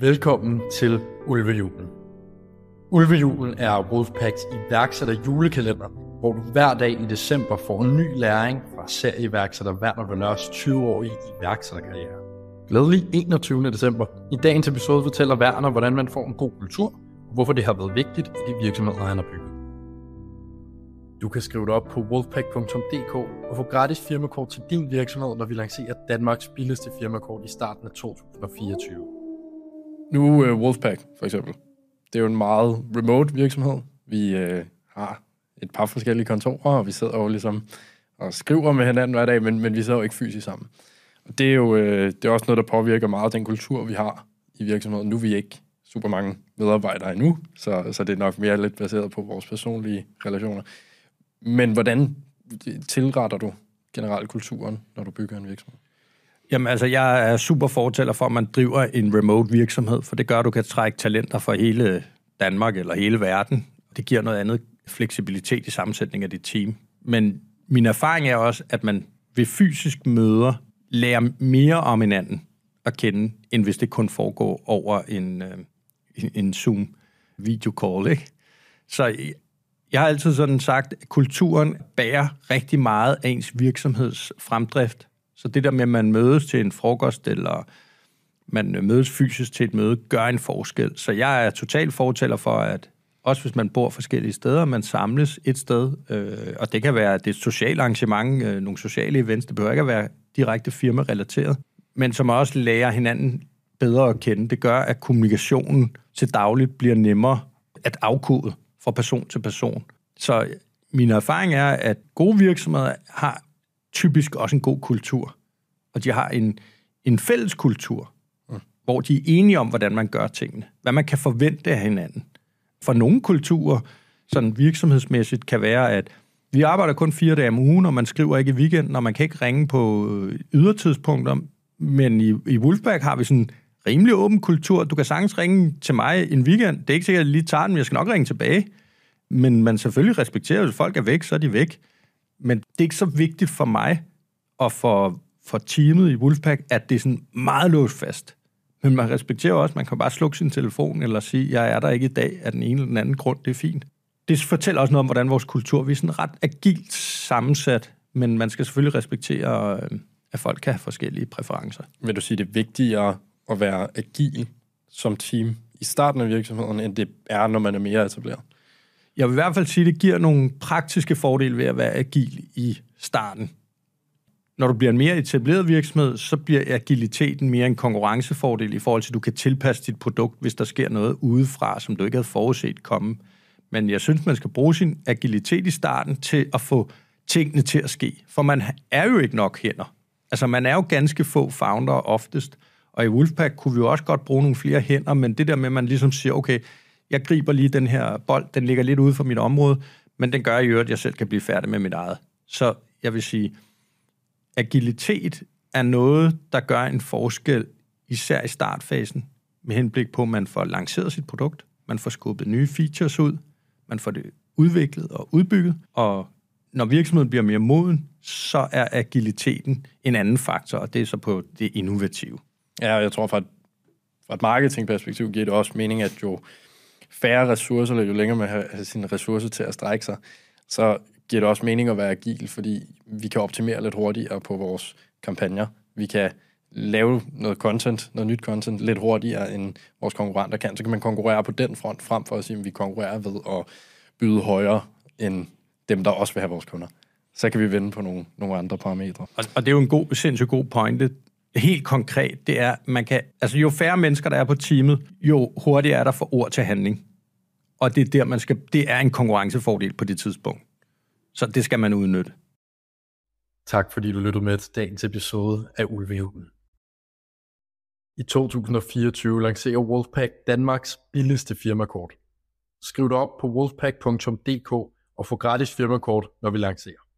Velkommen til Ulvejulen. Ulvejulen er Wolfpacks iværksætter julekalender, hvor du hver dag i december får en ny læring fra serieiværksætter Werner Venørs 20-årige iværksætterkarriere. Glædelig 21. december. I dagens episode fortæller Werner, hvordan man får en god kultur, og hvorfor det har været vigtigt i de virksomheder, han har bygget. Du kan skrive dig op på wolfpack.dk og få gratis firmakort til din virksomhed, når vi lancerer Danmarks billigste firmakort i starten af 2024. Nu uh, Wolfpack, for eksempel. Det er jo en meget remote virksomhed. Vi uh, har et par forskellige kontorer, og vi sidder jo ligesom og skriver med hinanden hver dag, men, men vi sidder jo ikke fysisk sammen. Og det er jo uh, det er også noget, der påvirker meget den kultur, vi har i virksomheden. Nu er vi ikke super mange medarbejdere endnu, så, så det er nok mere lidt baseret på vores personlige relationer. Men hvordan tilretter du generelt kulturen, når du bygger en virksomhed? Jamen altså, jeg er super fortæller for, at man driver en remote virksomhed, for det gør, at du kan trække talenter fra hele Danmark eller hele verden. Det giver noget andet fleksibilitet i sammensætningen af dit team. Men min erfaring er også, at man ved fysisk møder lærer mere om hinanden at kende, end hvis det kun foregår over en, øh, en, en Zoom video call, ikke? Så jeg har altid sådan sagt, at kulturen bærer rigtig meget af ens virksomheds fremdrift. Så det der med, at man mødes til en frokost, eller man øh, mødes fysisk til et møde, gør en forskel. Så jeg er totalt fortæller for, at også hvis man bor forskellige steder, man samles et sted, øh, og det kan være det sociale et socialt arrangement, øh, nogle sociale events, det behøver ikke at være direkte firma-relateret, men som også lærer hinanden bedre at kende. Det gør, at kommunikationen til dagligt bliver nemmere at afkode fra person til person. Så min erfaring er, at gode virksomheder har typisk også en god kultur. Og de har en, en fælles kultur, mm. hvor de er enige om, hvordan man gør tingene. Hvad man kan forvente af hinanden. For nogle kulturer, sådan virksomhedsmæssigt, kan være, at vi arbejder kun fire dage om ugen, og man skriver ikke i weekenden, og man kan ikke ringe på øh, ydertidspunkter. Men i, i Wolfpack har vi sådan rimelig åben kultur. Du kan sagtens ringe til mig en weekend. Det er ikke sikkert, at jeg lige tager den, men jeg skal nok ringe tilbage. Men man selvfølgelig respekterer, at folk er væk, så er de væk. Men det er ikke så vigtigt for mig og for, for teamet i Wolfpack, at det er sådan meget låst fast. Men man respekterer også, at man kan bare slukke sin telefon eller sige, jeg er der ikke i dag af den ene eller den anden grund, det er fint. Det fortæller også noget om, hvordan vores kultur, vi er sådan ret agilt sammensat, men man skal selvfølgelig respektere, øh, at folk kan have forskellige præferencer. Vil du sige, det er vigtigere at være agil som team i starten af virksomheden, end det er, når man er mere etableret? Jeg vil i hvert fald sige, at det giver nogle praktiske fordele ved at være agil i starten. Når du bliver en mere etableret virksomhed, så bliver agiliteten mere en konkurrencefordel i forhold til, at du kan tilpasse dit produkt, hvis der sker noget udefra, som du ikke havde forudset komme. Men jeg synes, man skal bruge sin agilitet i starten til at få tingene til at ske. For man er jo ikke nok hænder. Altså, man er jo ganske få founder oftest. Og i Wolfpack kunne vi jo også godt bruge nogle flere hænder, men det der med, at man ligesom siger, okay, jeg griber lige den her bold, den ligger lidt ude for mit område, men den gør i øvrigt, at jeg selv kan blive færdig med mit eget. Så jeg vil sige, agilitet er noget, der gør en forskel, især i startfasen, med henblik på, at man får lanceret sit produkt, man får skubbet nye features ud, man får det udviklet og udbygget, og når virksomheden bliver mere moden, så er agiliteten en anden faktor, og det er så på det innovative. Ja, jeg tror fra et, fra et marketingperspektiv giver det også mening, at jo færre ressourcer, eller jo længere man har sine ressourcer til at strække sig, så giver det også mening at være agil, fordi vi kan optimere lidt hurtigere på vores kampagner. Vi kan lave noget content, noget nyt content, lidt hurtigere end vores konkurrenter kan. Så kan man konkurrere på den front, frem for at sige, at vi konkurrerer ved at byde højere end dem, der også vil have vores kunder. Så kan vi vende på nogle, nogle andre parametre. Og, og det er jo en god, sindssygt god pointe. Helt konkret, det er, man kan, altså jo færre mennesker, der er på teamet, jo hurtigere er der for ord til handling. Og det er der, man skal, det er en konkurrencefordel på det tidspunkt. Så det skal man udnytte. Tak fordi du lyttede med til dagens episode af Ulvehulen. I 2024 lancerer Wolfpack Danmarks billigste firmakort. Skriv dig op på wolfpack.dk og få gratis firmakort, når vi lancerer.